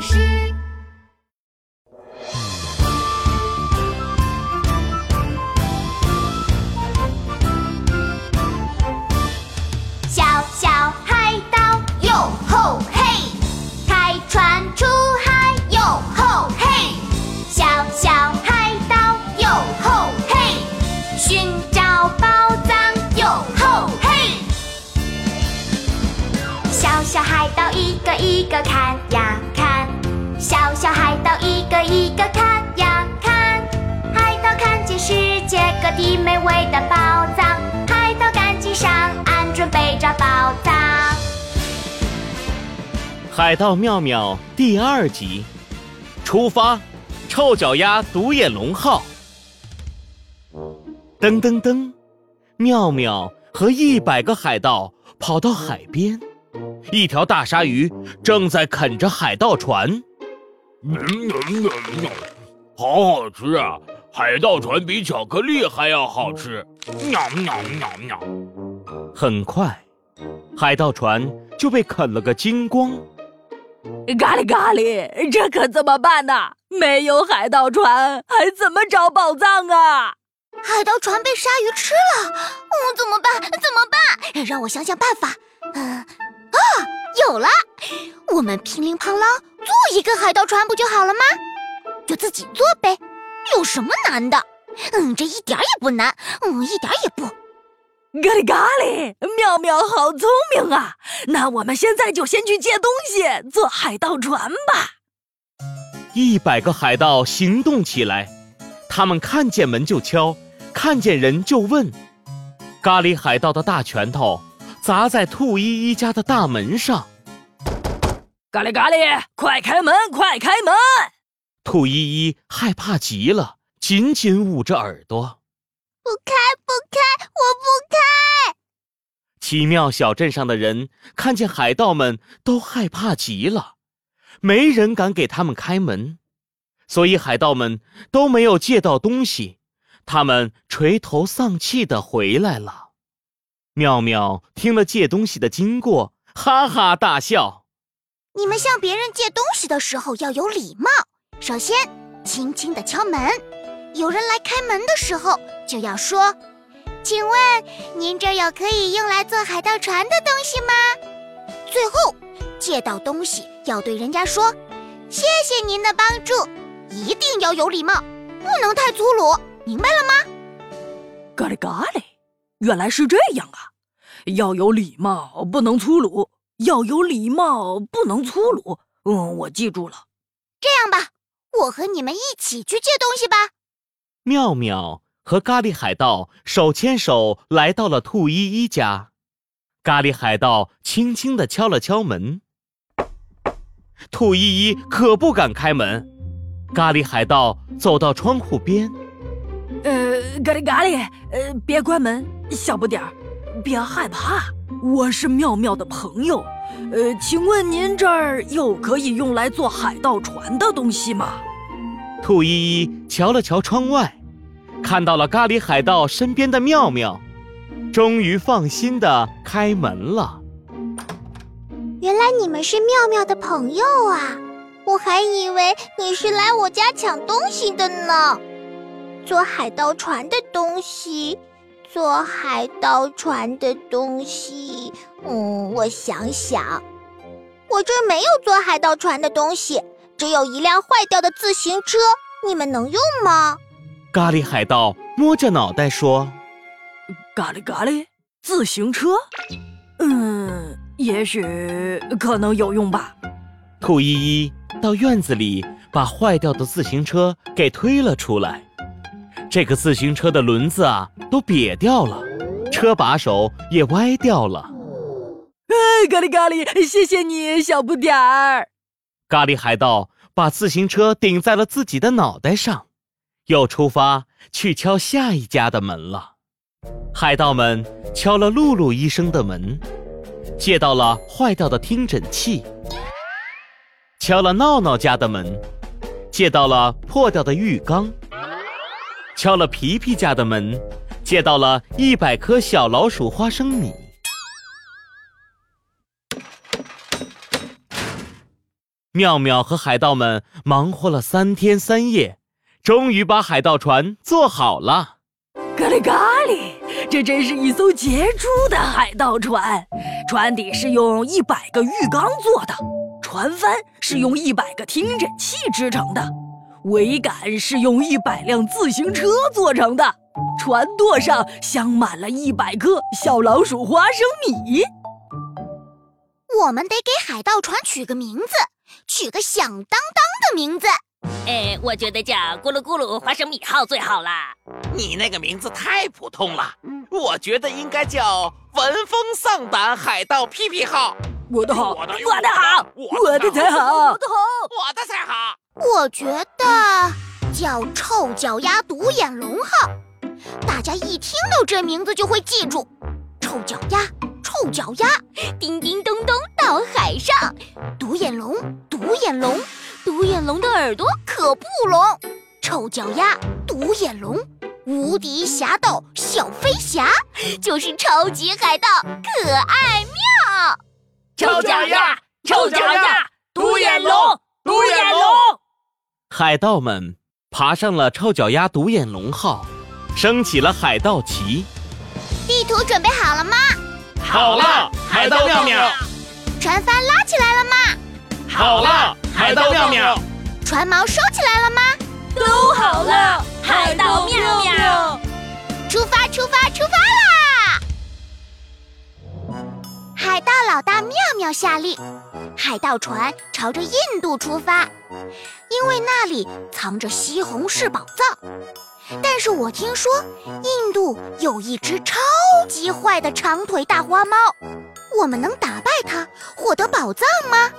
事。小小海盗哟吼嘿，开船出海哟吼嘿，小小海盗哟吼嘿，寻找宝藏哟吼嘿。小小海盗一个一个看呀看，小小海盗一个一个看呀看，海盗看见世界各地美味的宝藏，海盗赶紧上岸准备找宝藏。海盗妙妙第二集，出发！臭脚丫独眼龙号。噔噔噔，妙妙和一百个海盗跑到海边，一条大鲨鱼正在啃着海盗船。嗯嗯嗯嗯，好好吃啊！海盗船比巧克力还要好吃。喵喵喵喵！很快，海盗船就被啃了个精光。咖喱咖喱，这可怎么办呢？没有海盗船，还怎么找宝藏啊？海盗船被鲨鱼吃了，嗯，怎么办？怎么办？让我想想办法。嗯、啊，有了！我们乒铃乓啷做一个海盗船不就好了吗？就自己做呗，有什么难的？嗯，这一点儿也不难，嗯，一点儿也不。咖喱咖喱，妙妙好聪明啊！那我们现在就先去借东西，做海盗船吧。一百个海盗行动起来，他们看见门就敲，看见人就问。咖喱海盗的大拳头砸在兔依依家的大门上，咖喱咖喱，快开门，快开门！兔依依害怕极了，紧紧捂着耳朵。不开，不开，我不开！奇妙小镇上的人看见海盗们都害怕极了，没人敢给他们开门，所以海盗们都没有借到东西，他们垂头丧气的回来了。妙妙听了借东西的经过，哈哈大笑。你们向别人借东西的时候要有礼貌，首先轻轻地敲门，有人来开门的时候就要说：“请问您这有可以用来做海盗船的东西吗？”最后，借到东西要对人家说：“谢谢您的帮助。”一定要有礼貌，不能太粗鲁，明白了吗？咖喱咖喱，原来是这样啊！要有礼貌，不能粗鲁；要有礼貌，不能粗鲁。嗯，我记住了。这样吧，我和你们一起去借东西吧。妙妙和咖喱海盗手牵手来到了兔依依家，咖喱海盗轻轻地敲了敲门，兔依依可不敢开门。咖喱海盗走到窗户边，呃，咖喱咖喱，呃，别关门，小不点儿，别害怕，我是妙妙的朋友。呃，请问您这儿有可以用来做海盗船的东西吗？兔依依瞧了瞧窗外，看到了咖喱海盗身边的妙妙，终于放心的开门了。原来你们是妙妙的朋友啊！我还以为你是来我家抢东西的呢。做海盗船的东西，做海盗船的东西。嗯，我想想，我这儿没有坐海盗船的东西，只有一辆坏掉的自行车。你们能用吗？咖喱海盗摸着脑袋说：“咖喱咖喱，自行车？嗯，也许可能有用吧。”兔依依到院子里把坏掉的自行车给推了出来。这个自行车的轮子啊都瘪掉了，车把手也歪掉了。哎，咖喱咖喱，谢谢你，小不点儿。咖喱海盗把自行车顶在了自己的脑袋上，又出发去敲下一家的门了。海盗们敲了露露医生的门，借到了坏掉的听诊器。敲了闹闹家的门，借到了破掉的浴缸；敲了皮皮家的门，借到了一百颗小老鼠花生米。妙妙和海盗们忙活了三天三夜，终于把海盗船做好了。咖喱咖喱，这真是一艘杰出的海盗船！船底是用一百个浴缸做的，船帆是用一百个听诊器制成的，桅杆是用一百辆自行车做成的，船舵上镶满了一百颗小老鼠花生米。我们得给海盗船取个名字，取个响当当的名字。哎，我觉得叫“咕噜咕噜花生米号”最好啦。你那个名字太普通了，我觉得应该叫“闻风丧胆海盗屁屁号”。我的好，我的我的好，我的才好，我的好，我的才好。我觉得叫“臭脚丫独眼龙号”，大家一听到这名字就会记住。臭脚丫，臭脚丫，叮叮咚咚到海上，独眼龙，独眼龙，独眼龙的耳朵可不聋。臭脚丫，独眼龙，无敌侠盗小飞侠，就是超级海盗，可爱妙。臭脚丫，臭脚丫，独眼龙，独眼龙。海盗们爬上了臭脚丫独眼龙号，升起了海盗旗。地图准备好了吗？好了，海盗妙妙。船帆拉起来了吗？好了，海盗妙妙。船锚收起来了吗？都好了，海盗妙妙。要下令，海盗船朝着印度出发，因为那里藏着西红柿宝藏。但是我听说印度有一只超级坏的长腿大花猫，我们能打败它，获得宝藏吗？